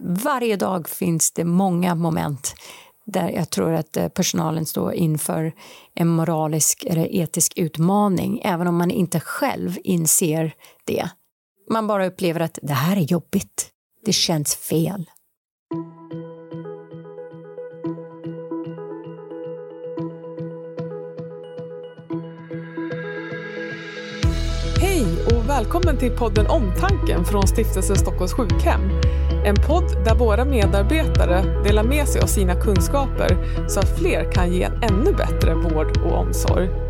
varje dag finns det många moment där jag tror att eh, personalen står inför en moralisk eller etisk utmaning, även om man inte själv inser det. Man bara upplever att det här är jobbigt. Det känns fel. Välkommen till podden Omtanken från Stiftelsen Stockholms sjukhem. En podd där våra medarbetare delar med sig av sina kunskaper så att fler kan ge en ännu bättre vård och omsorg.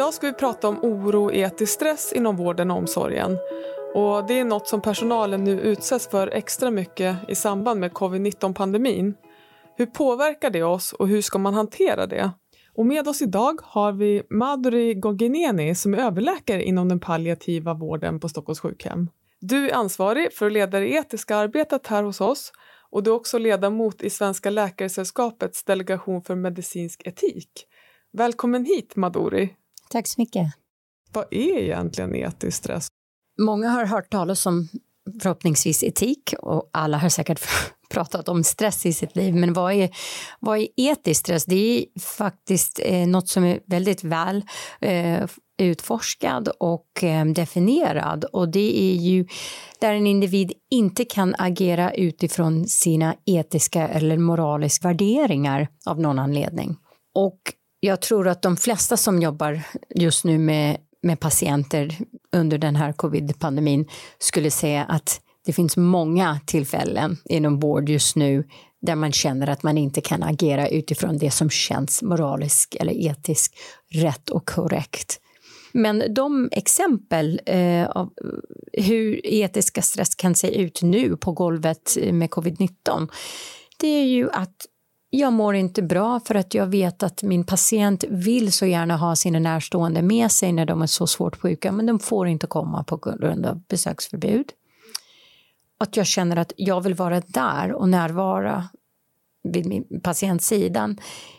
Idag ska vi prata om oro och etisk stress inom vården och omsorgen. Och det är något som personalen nu utsätts för extra mycket i samband med covid-19-pandemin. Hur påverkar det oss och hur ska man hantera det? Och med oss idag har vi Madhuri Gogineni som är överläkare inom den palliativa vården på Stockholms sjukhem. Du är ansvarig för att leda det etiska arbetet här hos oss och du är också ledamot i Svenska Läkaresällskapets delegation för medicinsk etik. Välkommen hit Madhuri! Tack så mycket. Vad är egentligen etisk stress? Många har hört talas om förhoppningsvis etik och alla har säkert pratat om stress i sitt liv. Men vad är, vad är etisk stress? Det är faktiskt eh, något som är väldigt väl eh, utforskad och eh, definierad och det är ju där en individ inte kan agera utifrån sina etiska eller moraliska värderingar av någon anledning. Och jag tror att de flesta som jobbar just nu med, med patienter under den här covid-pandemin skulle säga att det finns många tillfällen inom vård just nu där man känner att man inte kan agera utifrån det som känns moraliskt eller etiskt rätt och korrekt. Men de exempel eh, av hur etiska stress kan se ut nu på golvet med covid-19 det är ju att jag mår inte bra för att jag vet att min patient vill så gärna ha sina närstående med sig när de är så svårt sjuka, men de får inte komma på grund av besöksförbud. Att jag känner att jag vill vara där och närvara vid min patientsidan,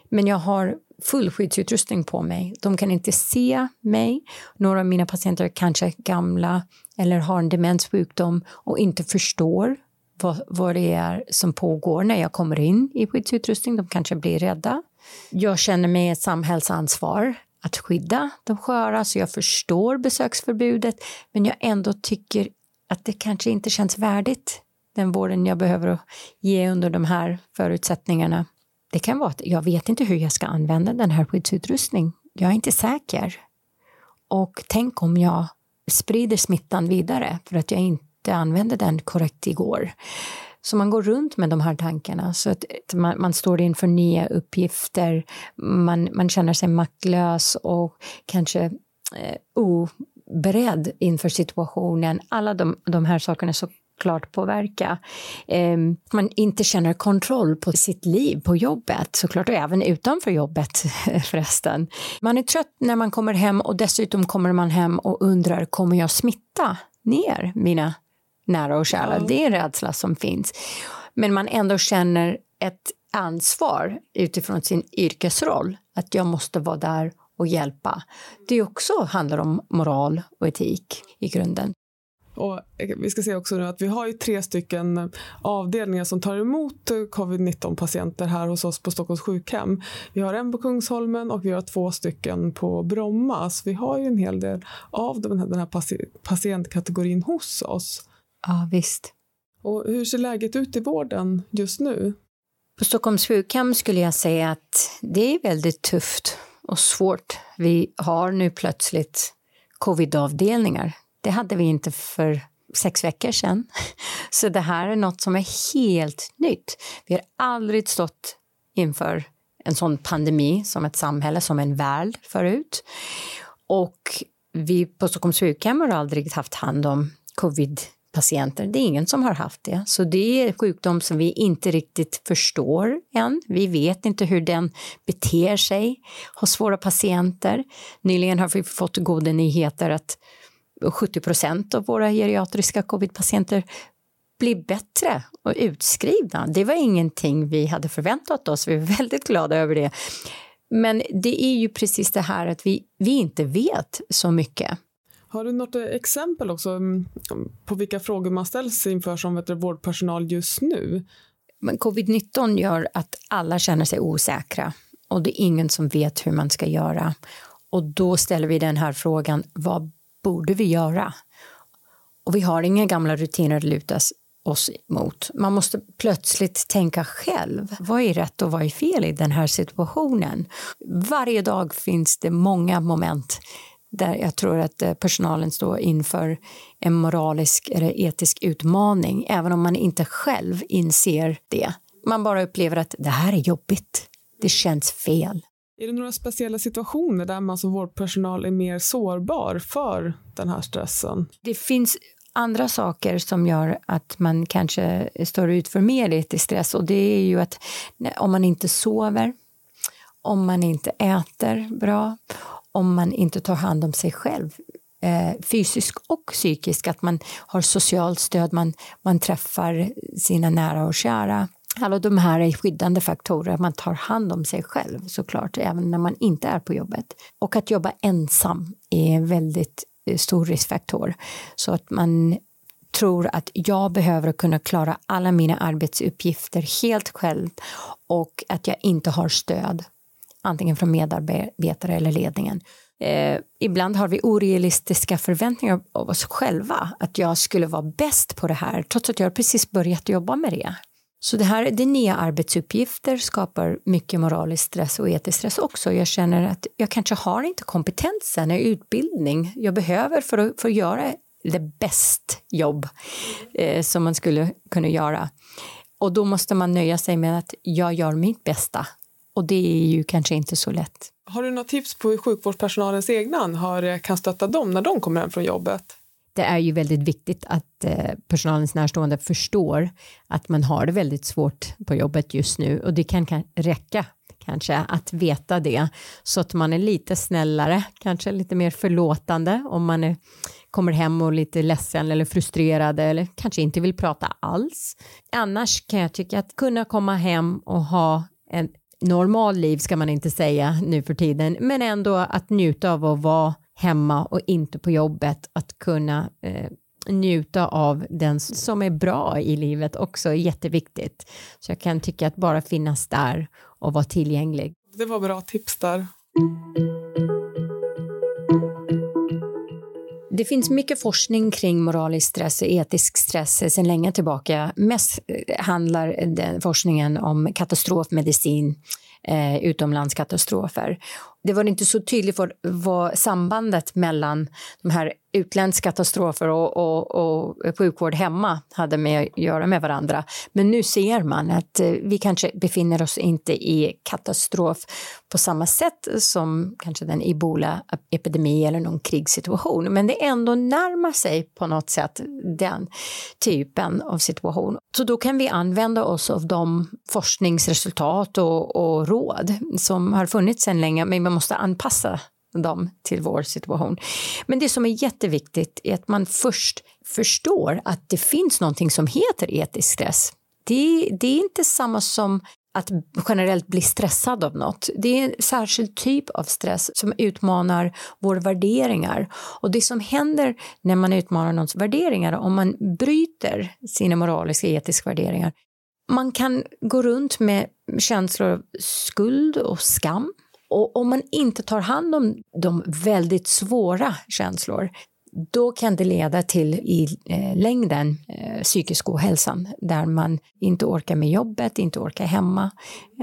men jag har full skyddsutrustning på mig. De kan inte se mig. Några av mina patienter är kanske gamla eller har en demenssjukdom och inte förstår vad, vad det är som pågår när jag kommer in i skyddsutrustning. De kanske blir rädda. Jag känner mig ett samhällsansvar att skydda de sköra, så jag förstår besöksförbudet, men jag ändå tycker att det kanske inte känns värdigt, den vården jag behöver ge under de här förutsättningarna. Det kan vara att jag vet inte hur jag ska använda den här skyddsutrustningen. Jag är inte säker. Och tänk om jag sprider smittan vidare för att jag inte inte använde den korrekt igår. Så man går runt med de här tankarna, så att man, man står inför nya uppgifter, man, man känner sig maktlös och kanske eh, oberedd inför situationen. Alla de, de här sakerna så klart påverka. Eh, man inte känner kontroll på sitt liv på jobbet, såklart, och även utanför jobbet förresten. Man är trött när man kommer hem och dessutom kommer man hem och undrar, kommer jag smitta ner mina nära och kära. Ja. Det är en rädsla som finns. Men man ändå känner ett ansvar utifrån sin yrkesroll, att jag måste vara där och hjälpa. Det också handlar om moral och etik i grunden. Och vi ska se också nu att vi har ju tre stycken avdelningar som tar emot covid-19 patienter här hos oss på Stockholms sjukhem. Vi har en på Kungsholmen och vi har två stycken på Bromma. Så vi har ju en hel del av den här, den här patientkategorin hos oss. Ja, visst. Och hur ser läget ut i vården just nu? På Stockholms sjukhem skulle jag säga att det är väldigt tufft och svårt. Vi har nu plötsligt covidavdelningar. Det hade vi inte för sex veckor sedan. Så det här är något som är helt nytt. Vi har aldrig stått inför en sån pandemi som ett samhälle, som en värld förut. Och vi på Stockholms sjukhem har aldrig haft hand om covid patienter. Det är ingen som har haft det. Så det är en sjukdom som vi inte riktigt förstår än. Vi vet inte hur den beter sig hos våra patienter. Nyligen har vi fått goda nyheter att 70 procent av våra geriatriska covidpatienter blir bättre och utskrivna. Det var ingenting vi hade förväntat oss. Vi är väldigt glada över det. Men det är ju precis det här att vi, vi inte vet så mycket. Har du något eh, exempel också mm, på vilka frågor man ställs inför som vet, vårdpersonal just nu? Covid-19 gör att alla känner sig osäkra och det är ingen som vet hur man ska göra. Och då ställer vi den här frågan, vad borde vi göra? Och vi har inga gamla rutiner att luta oss mot. Man måste plötsligt tänka själv. Vad är rätt och vad är fel i den här situationen? Varje dag finns det många moment där jag tror att eh, personalen står inför en moralisk eller etisk utmaning, även om man inte själv inser det. Man bara upplever att det här är jobbigt. Det känns fel. Är det några speciella situationer där man som vårdpersonal är mer sårbar för den här stressen? Det finns andra saker som gör att man kanske står ut för mer etisk stress och det är ju att om man inte sover, om man inte äter bra, om man inte tar hand om sig själv eh, fysisk fysiskt och psykiskt, att man har socialt stöd, man, man träffar sina nära och kära. Alla de här är skyddande faktorer, man tar hand om sig själv såklart, även när man inte är på jobbet. Och att jobba ensam är en väldigt eh, stor riskfaktor. Så att man tror att jag behöver kunna klara alla mina arbetsuppgifter helt själv och att jag inte har stöd antingen från medarbetare eller ledningen. Eh, ibland har vi orealistiska förväntningar av oss själva, att jag skulle vara bäst på det här, trots att jag precis börjat jobba med det. Så det här, det nya arbetsuppgifter skapar mycket moralisk stress och etisk stress också. Jag känner att jag kanske har inte kompetensen eller utbildning jag behöver för att, för att göra det bäst jobb eh, som man skulle kunna göra. Och då måste man nöja sig med att jag gör mitt bästa och det är ju kanske inte så lätt. Har du några tips på hur sjukvårdspersonalens egna anhöriga kan stötta dem när de kommer hem från jobbet? Det är ju väldigt viktigt att eh, personalens närstående förstår att man har det väldigt svårt på jobbet just nu och det kan, kan räcka kanske att veta det så att man är lite snällare, kanske lite mer förlåtande om man är, kommer hem och lite ledsen eller frustrerad eller kanske inte vill prata alls. Annars kan jag tycka att kunna komma hem och ha en normal liv ska man inte säga nu för tiden, men ändå att njuta av att vara hemma och inte på jobbet, att kunna eh, njuta av den som är bra i livet också är jätteviktigt. Så jag kan tycka att bara finnas där och vara tillgänglig. Det var bra tips där. Det finns mycket forskning kring moralisk stress och etisk stress sedan länge tillbaka. Mest eh, handlar den forskningen om katastrofmedicin, eh, utomlandskatastrofer det var inte så tydligt vad, vad sambandet mellan de här utländska katastrofer och, och, och sjukvård hemma hade med att göra med varandra. Men nu ser man att eh, vi kanske befinner oss inte i katastrof på samma sätt som kanske den ebola-epidemi eller någon krigssituation. Men det ändå närmar sig på något sätt den typen av situation. Så då kan vi använda oss av de forskningsresultat och, och råd som har funnits sedan länge. Men man måste anpassa dem till vår situation. Men det som är jätteviktigt är att man först förstår att det finns någonting som heter etisk stress. Det, det är inte samma som att generellt bli stressad av något. Det är en särskild typ av stress som utmanar våra värderingar. Och det som händer när man utmanar någons värderingar, om man bryter sina moraliska etiska värderingar, man kan gå runt med känslor av skuld och skam och om man inte tar hand om de väldigt svåra känslor då kan det leda till i eh, längden eh, psykisk ohälsa där man inte orkar med jobbet, inte orkar hemma,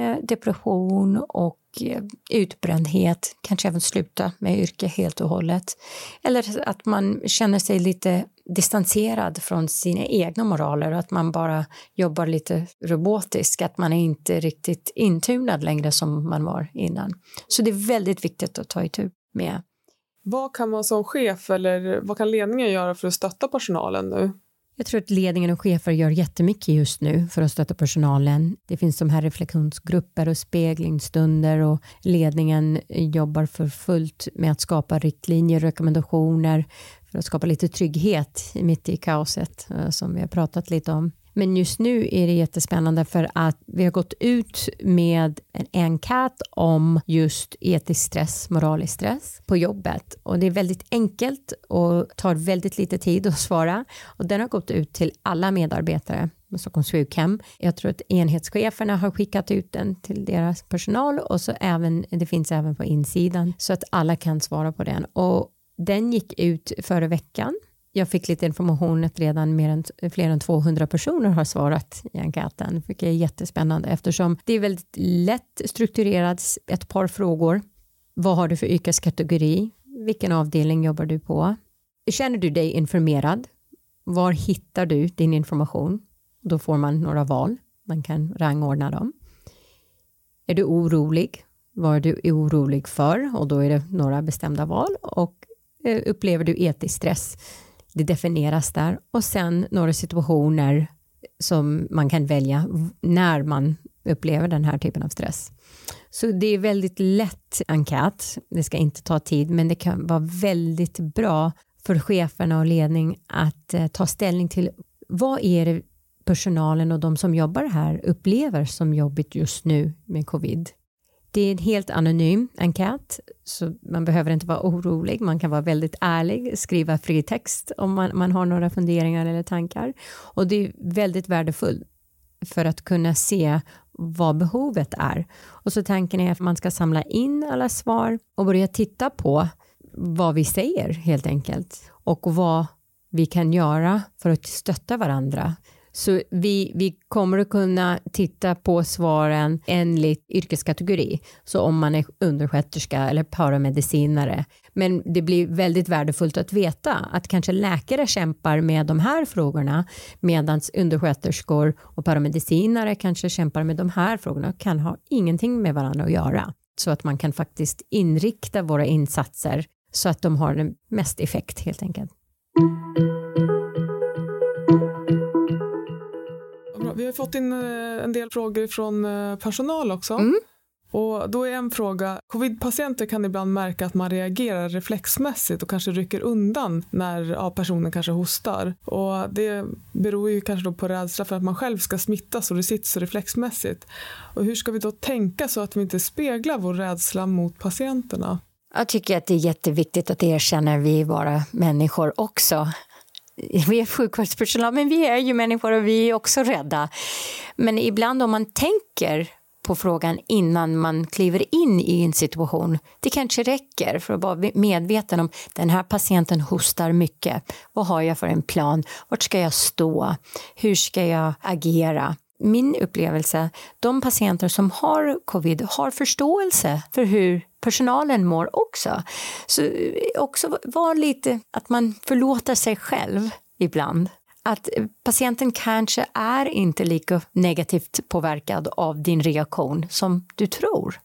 eh, depression och Eh, utbrändhet, kanske även sluta med yrke helt och hållet. Eller att man känner sig lite distanserad från sina egna moraler och att man bara jobbar lite robotiskt, att man är inte riktigt intunad längre som man var innan. Så det är väldigt viktigt att ta itu med. Vad kan man som chef eller vad kan ledningen göra för att stötta personalen nu? Jag tror att ledningen och chefer gör jättemycket just nu för att stötta personalen. Det finns de här reflektionsgrupper och speglingsstunder och ledningen jobbar för fullt med att skapa riktlinjer och rekommendationer för att skapa lite trygghet mitt i kaoset eh, som vi har pratat lite om. Men just nu är det jättespännande för att vi har gått ut med en enkät om just etisk stress, moralisk stress på jobbet. Och det är väldigt enkelt och tar väldigt lite tid att svara. Och den har gått ut till alla medarbetare med Stockholms sjukhem. Jag tror att enhetscheferna har skickat ut den till deras personal och så även, det finns även på insidan så att alla kan svara på den. Och den gick ut förra veckan jag fick lite information att redan mer än, fler än 200 personer har svarat i enkäten, vilket är jättespännande eftersom det är väldigt lätt strukturerat, ett par frågor. Vad har du för yrkeskategori? Vilken avdelning jobbar du på? Känner du dig informerad? Var hittar du din information? Då får man några val. Man kan rangordna dem. Är du orolig? Vad är du orolig för? Och då är det några bestämda val. Och eh, upplever du etisk stress? Det definieras där och sen några situationer som man kan välja när man upplever den här typen av stress. Så det är väldigt lätt enkät, det ska inte ta tid men det kan vara väldigt bra för cheferna och ledning att eh, ta ställning till vad är det personalen och de som jobbar här upplever som jobbigt just nu med covid. Det är en helt anonym enkät, så man behöver inte vara orolig. Man kan vara väldigt ärlig, skriva fri text om man, man har några funderingar eller tankar. Och det är väldigt värdefullt för att kunna se vad behovet är. Och så tanken är att man ska samla in alla svar och börja titta på vad vi säger helt enkelt och vad vi kan göra för att stötta varandra så vi, vi kommer att kunna titta på svaren enligt yrkeskategori. Så om man är undersköterska eller paramedicinare. Men det blir väldigt värdefullt att veta att kanske läkare kämpar med de här frågorna medan undersköterskor och paramedicinare kanske kämpar med de här frågorna och kan ha ingenting med varandra att göra. Så att man kan faktiskt inrikta våra insatser så att de har den mest effekt helt enkelt. Har fått in eh, en del frågor från eh, personal också. Mm. Och då är en fråga, covidpatienter kan ibland märka att man reagerar reflexmässigt och kanske rycker undan när ja, personen kanske hostar. Och det beror ju kanske då på rädsla för att man själv ska smittas och det sitter så reflexmässigt. Och hur ska vi då tänka så att vi inte speglar vår rädsla mot patienterna? Jag tycker att det är jätteviktigt att erkänna att vi är bara människor också vi är sjukvårdspersonal, men vi är ju människor och vi är också rädda. Men ibland om man tänker på frågan innan man kliver in i en situation. Det kanske räcker för att vara medveten om den här patienten hostar mycket. Vad har jag för en plan? Vart ska jag stå? Hur ska jag agera? Min upplevelse, de patienter som har covid har förståelse för hur personalen mår också. Så eh, också var lite att man förlåter sig själv ibland. Att eh, patienten kanske är inte lika negativt påverkad av din reaktion som du tror.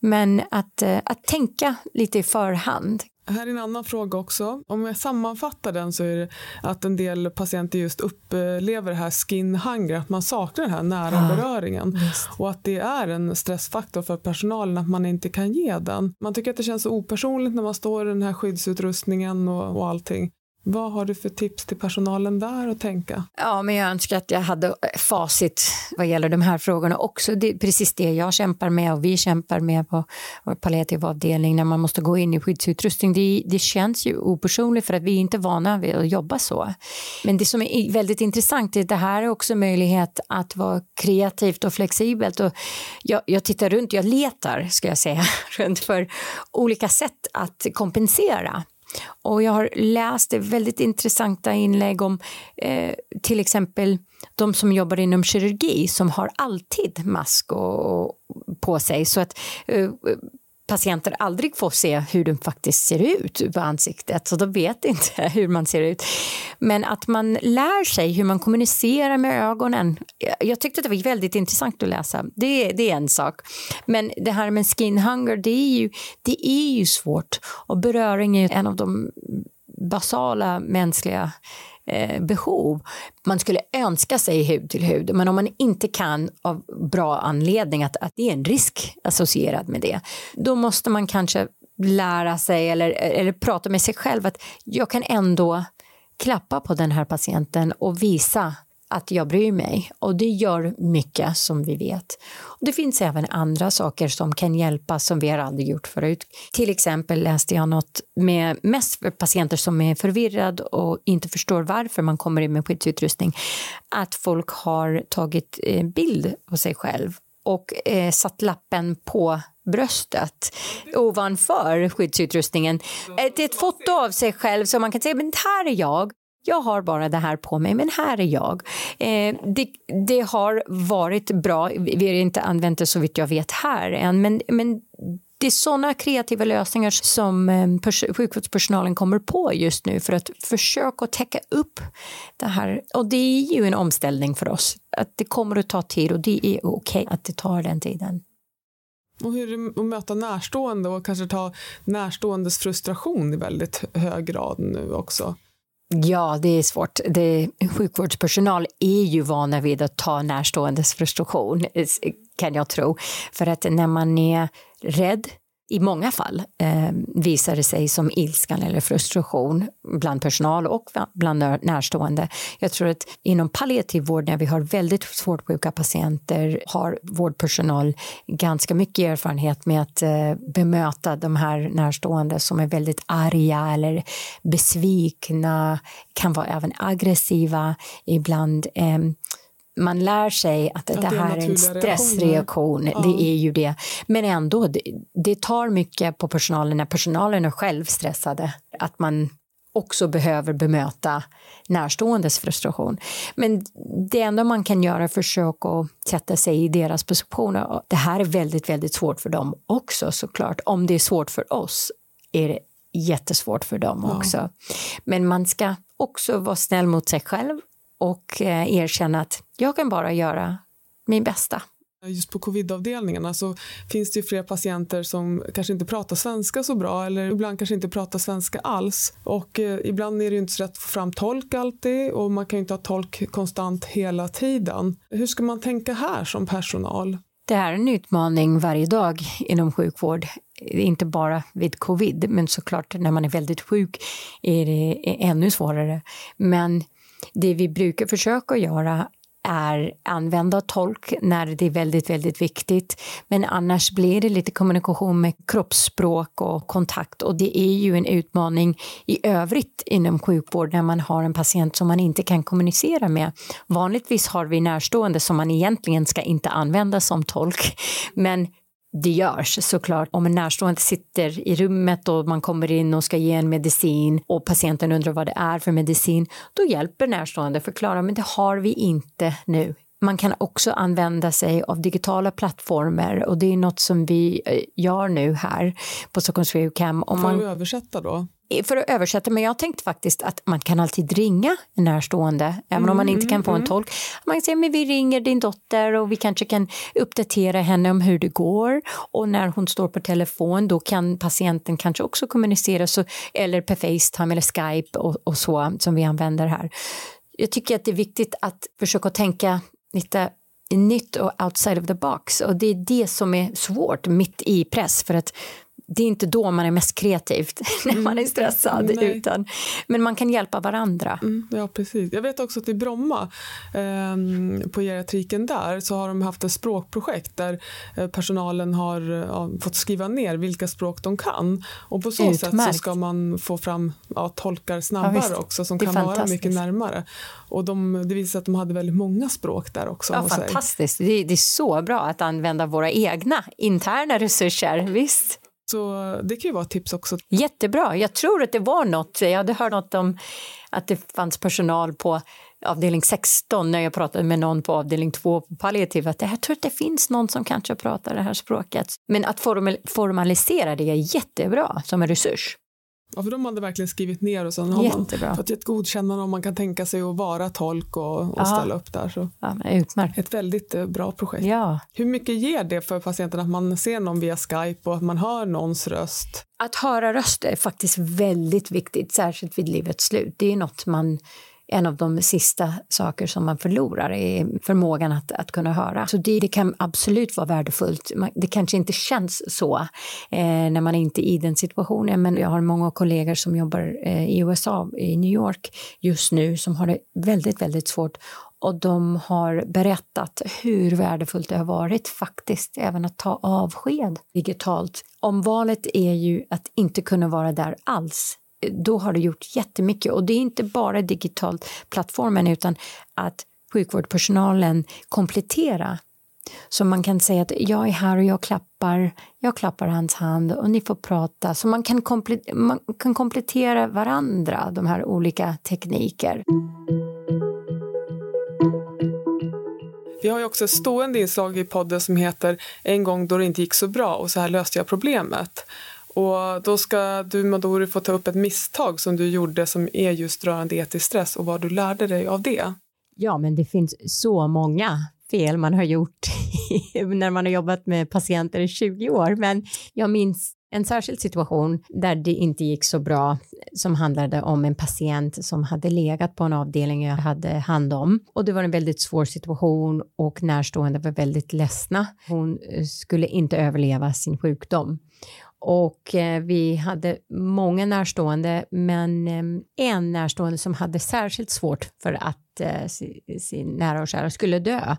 Men att, eh, att tänka lite i förhand här är en annan fråga också. Om jag sammanfattar den så är det att en del patienter just upplever det här skin hunger, att man saknar den här nära ja, beröringen just. och att det är en stressfaktor för personalen att man inte kan ge den. Man tycker att det känns opersonligt när man står i den här skyddsutrustningen och, och allting. Vad har du för tips till personalen där att tänka? Ja, men jag önskar att jag hade eh, facit vad gäller de här frågorna också. Det är precis det jag kämpar med och vi kämpar med på vår palliativ avdelning när man måste gå in i skyddsutrustning. Det, det känns ju opersonligt för att vi är inte vana vid att jobba så. Men det som är väldigt intressant är att det här är också möjlighet att vara kreativt och flexibelt. Och jag, jag tittar runt, jag letar ska jag säga, runt för olika sätt att kompensera och jag har läst väldigt intressanta inlägg om eh, till exempel de som jobbar inom kirurgi som har alltid mask och, och på sig. Så att eh, patienter aldrig får se hur de faktiskt ser ut på ansiktet, så de vet inte hur man ser ut. Men att man lär sig hur man kommunicerar med ögonen. Jag tyckte att det var väldigt intressant att läsa. Det, det är en sak. Men det här med skin hunger, det är ju, det är ju svårt. Och beröring är en av de basala mänskliga eh, behov. Man skulle önska sig hud till hud, men om man inte kan av bra anledning att, att det är en risk associerad med det, då måste man kanske lära sig eller, eller prata med sig själv att jag kan ändå klappa på den här patienten och visa att jag bryr mig. Och det gör mycket som vi vet. Och det finns även andra saker som kan hjälpa som vi har aldrig gjort förut. Till exempel läste jag något med mest för patienter som är förvirrade och inte förstår varför man kommer in med skyddsutrustning. Att folk har tagit eh, bild på sig själv och eh, satt lappen på bröstet ovanför skyddsutrustningen. Det är ett foto av sig själv så man kan säga men här är jag jag har bara det här på mig, men här är jag. Eh, det, det, har varit bra. Vi har inte använt det så vitt jag vet här än, men, men det är sådana kreativa lösningar som eh, sjukvårdspersonalen kommer på just nu för att försöka täcka upp det här. Och det är ju en omställning för oss. Att det kommer att ta tid och det är okej okay att det tar den tiden. Och hur är det att möta närstående och kanske ta närståendes frustration i väldigt hög grad nu också? Ja, det är svårt. Det, sjukvårdspersonal är ju vana vid att ta närståendes frustration, kan jag tro. För att när man är rädd i många fall eh, visar det sig som ilskan eller frustration bland personal och bland närstående. Jag tror att inom palliativ vård när vi har väldigt svårt sjuka patienter har vårdpersonal ganska mycket erfarenhet med att eh, bemöta de här närstående som är väldigt arga eller besvikna, kan vara även aggressiva ibland. Eh, man lär sig att, att det, här är en stressreaktion, ja. det är ju det. Men ändå, det, det, tar mycket på personalen när personalen är själv stressade. Att man också behöver bemöta närståendes frustration. Men det enda man kan göra är att försöka sätta sig i deras positioner. Det här är väldigt, väldigt svårt för dem också såklart. Om det är svårt för oss är det jättesvårt för dem ja. också. Men man ska också vara snäll mot sig själv och eh, erkänna att jag kan bara göra min bästa. Just på covidavdelningarna så finns det ju fler patienter som kanske inte pratar svenska så bra eller ibland kanske inte pratar svenska alls. Och eh, ibland är det ju inte så lätt att få fram tolk alltid och man kan ju inte ha tolk konstant hela tiden. Hur ska man tänka här som personal? Det är en utmaning varje dag inom sjukvård inte bara vid covid, men såklart när man är väldigt sjuk är det ännu svårare. Men det vi brukar försöka göra är använda tolk när det är väldigt, väldigt viktigt. Men annars blir det lite kommunikation med kroppsspråk och kontakt och det är ju en utmaning i övrigt inom sjukvård när man har en patient som man inte kan kommunicera med. Vanligtvis har vi närstående som man egentligen ska inte använda som tolk, men det görs såklart. Om en närstående sitter i rummet och man kommer in och ska ge en medicin och patienten undrar vad det är för medicin, då hjälper närstående förklara, men det har vi inte nu. Man kan också använda sig av digitala plattformar och det är något som vi eh, gör nu här på Stockholms Webcam. Får du översätta då? För att översätta, men jag tänkte faktiskt att man kan alltid ringa en närstående, även om man inte kan få en mm, tolk. Man kan säga, men vi ringer din dotter och vi kanske kan uppdatera henne om hur det går. Och när hon står på telefon, då kan patienten kanske också kommunicera, så, eller per Facetime eller Skype och, och så, som vi använder här. Jag tycker att det är viktigt att försöka tänka lite nytt och outside of the box och det är det som är svårt mitt i press för att det är inte då man är mest kreativ, när man är stressad. Mm, utan, men man kan hjälpa varandra. Mm, ja, precis. Jag vet också att i Bromma, eh, på geriatriken där, så har de haft ett språkprojekt där eh, personalen har ja, fått skriva ner vilka språk de kan. Och på så Utmärkt. sätt så ska man få fram ja, tolkar snabbare ja, också som kan vara mycket närmare. Och de, det visar att de hade väldigt många språk där också. Ja, fantastiskt. Det, det är så bra att använda våra egna interna resurser. Visst. Så det kan ju vara ett tips också. Jättebra. Jag tror att det var något, jag hade hört något om att det fanns personal på avdelning 16 när jag pratade med någon på avdelning 2 på palliativ att jag tror att det finns någon som kanske pratar det här språket. Men att formalisera det är jättebra som en resurs. Ja, för de hade verkligen skrivit ner och sen har Jättebra. man fått ett godkännande om man kan tänka sig att vara tolk och, och ställa upp där. Så. Ja, utmärkt. Ett väldigt eh, bra projekt. Ja. Hur mycket ger det för patienten att man ser någon via Skype och att man hör någons röst? Att höra röster är faktiskt väldigt viktigt, särskilt vid livets slut. Det är något man en av de sista saker som man förlorar är förmågan att, att kunna höra. Så det, det kan absolut vara värdefullt. Det kanske inte känns så eh, när man är inte är i den situationen, men jag har många kollegor som jobbar eh, i USA, i New York just nu, som har det väldigt, väldigt svårt och de har berättat hur värdefullt det har varit faktiskt även att ta avsked digitalt. Om valet är ju att inte kunna vara där alls då har det gjort jättemycket och det är inte bara digitalt plattformen utan att sjukvårdspersonalen kompletterar så man kan säga att jag är här och jag klappar, jag klappar hans hand och ni får prata. Så man kan, man kan komplettera varandra, de här olika tekniker. Vi har ju också ett stående inslag i podden som heter En gång då det inte gick så bra och så här löste jag problemet. Och då ska du Madori få ta upp ett misstag som du gjorde som är just rörande etisk stress och vad du lärde dig av det. Ja, men det finns så många fel man har gjort när man har jobbat med patienter i 20 år. Men jag minns en särskild situation där det inte gick så bra som handlade om en patient som hade legat på en avdelning jag hade hand om och det var en väldigt svår situation och närstående var väldigt ledsna. Hon eh, skulle inte överleva sin sjukdom och eh, vi hade många närstående men eh, en närstående som hade särskilt svårt för att eh, sin nära och kära skulle dö.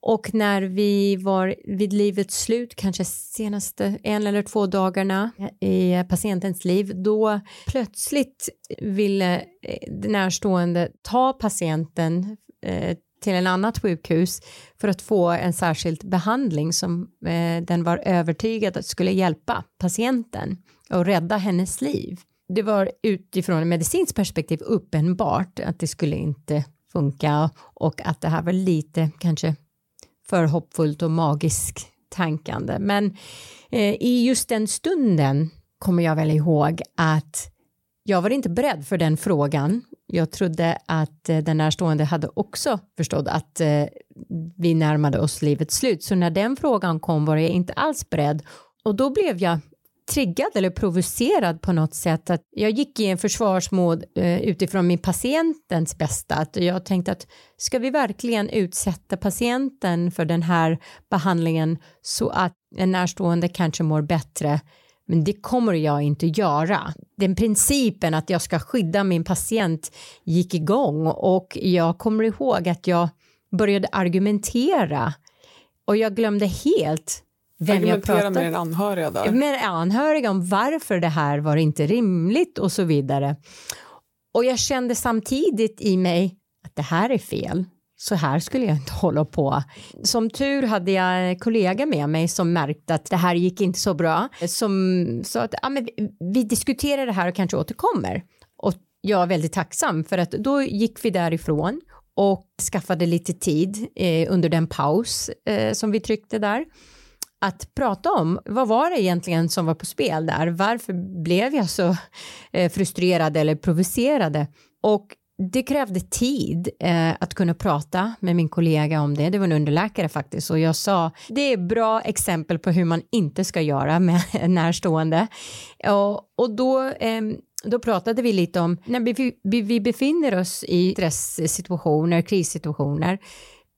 Och när vi var vid livets slut, kanske senaste en eller två dagarna i eh, patientens liv, då plötsligt ville eh, närstående ta patienten eh, till en annat sjukhus för att få en särskild behandling som eh, den var övertygad att skulle hjälpa patienten och rädda hennes liv. Det var utifrån ett medicinskt perspektiv uppenbart att det skulle inte funka och att det här var lite kanske för hoppfullt och magiskt tankande. Men eh, i just den stunden kommer jag väl ihåg att jag var inte beredd för den frågan. Jag trodde att eh, den närstående hade också förstått att eh, vi närmade oss livets slut. Så när den frågan kom var jag inte alls beredd. Och då blev jag triggad eller provocerad på något sätt. Att jag gick i en försvarsmål eh, utifrån min patientens bästa. Att jag tänkte att ska vi verkligen utsätta patienten för den här behandlingen så att en närstående kanske mår bättre men det kommer jag inte göra. Den principen att jag ska skydda min patient gick igång och jag kommer ihåg att jag började argumentera och jag glömde helt vem jag pratade med anhöriga där. Med anhöriga om varför det här var inte rimligt och så vidare. Och jag kände samtidigt i mig att det här är fel så här skulle jag inte hålla på. Som tur hade jag en kollega med mig som märkte att det här gick inte så bra. Som sa att ja, men vi, diskuterar det här och kanske återkommer. Och jag är väldigt tacksam för att då gick vi därifrån och skaffade lite tid eh, under den paus eh, som vi tryckte där att prata om vad var det egentligen som var på spel där? Varför blev jag så eh, frustrerad eller provocerade? Och det krävde tid eh, att kunna prata med min kollega om det. Det var en underläkare faktiskt och jag sa det är bra exempel på hur man inte ska göra med närstående. Och, och då, eh, då pratade vi lite om när vi, vi befinner oss i stresssituationer, krissituationer,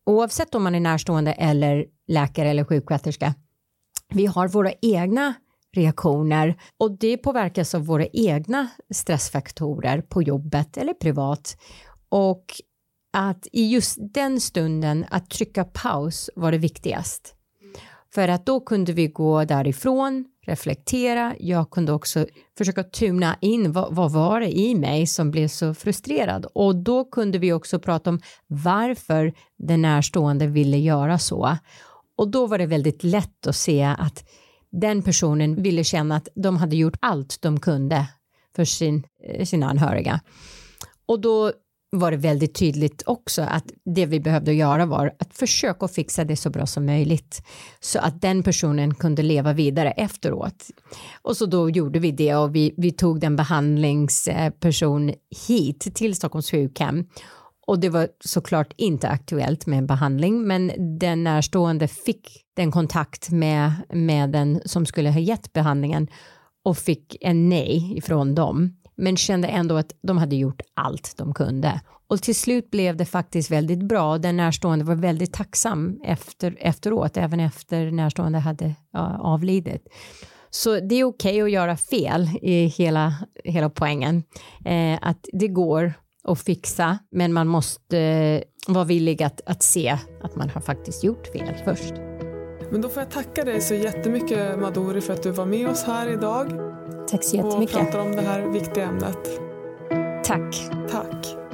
oavsett om man är närstående eller läkare eller sjuksköterska. Vi har våra egna reaktioner och det påverkas av våra egna stressfaktorer på jobbet eller privat och att i just den stunden att trycka paus var det viktigast. För att då kunde vi gå därifrån, reflektera, jag kunde också försöka tuna in vad, vad var det i mig som blev så frustrerad och då kunde vi också prata om varför den närstående ville göra så. Och då var det väldigt lätt att se att den personen ville känna att de hade gjort allt de kunde för sin, eh, sina anhöriga. Och då var det väldigt tydligt också att det vi behövde göra var att försöka fixa det så bra som möjligt så att den personen kunde leva vidare efteråt. Och så då gjorde vi det och vi, vi tog den behandlingsperson hit till Stockholms sjukhem och det var såklart inte aktuellt med en behandling men den närstående fick den kontakt med, med den som skulle ha gett behandlingen och fick en nej ifrån dem. men kände ändå att de hade gjort allt de kunde. Och till slut blev det faktiskt väldigt bra. Den närstående var väldigt tacksam efter, efteråt, även efter närstående hade ja, avlidit. Så det är okej okay att göra fel i hela, hela poängen. Eh, att det går att fixa, men man måste eh, vara villig att, att se att man har faktiskt gjort fel först. Men då får jag tacka dig så jättemycket Madori för att du var med oss här idag. Tack så jättemycket. Och pratar om det här viktiga ämnet. Tack. Tack.